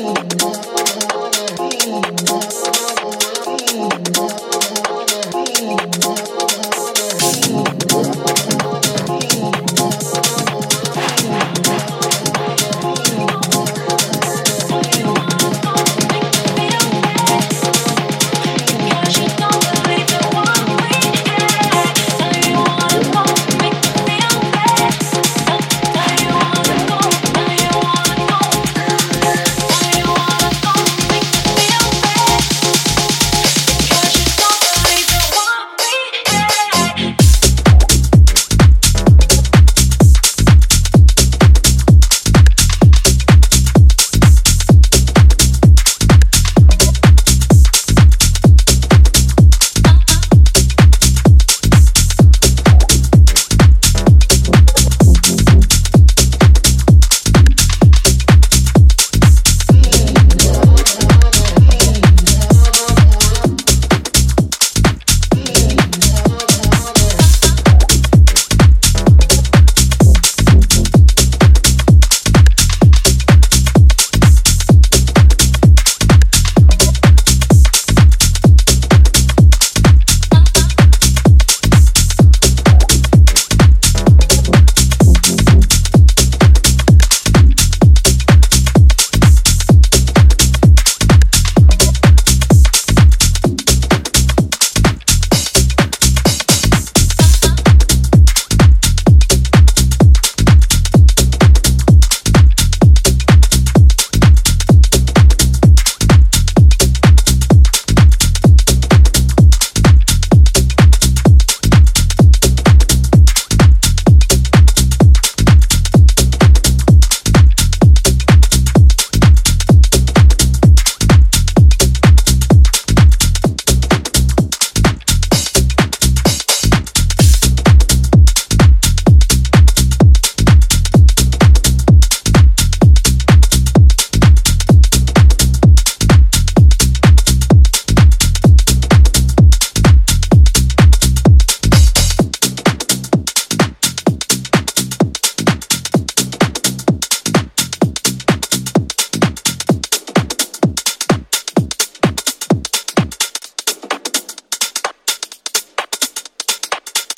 Mm-hmm.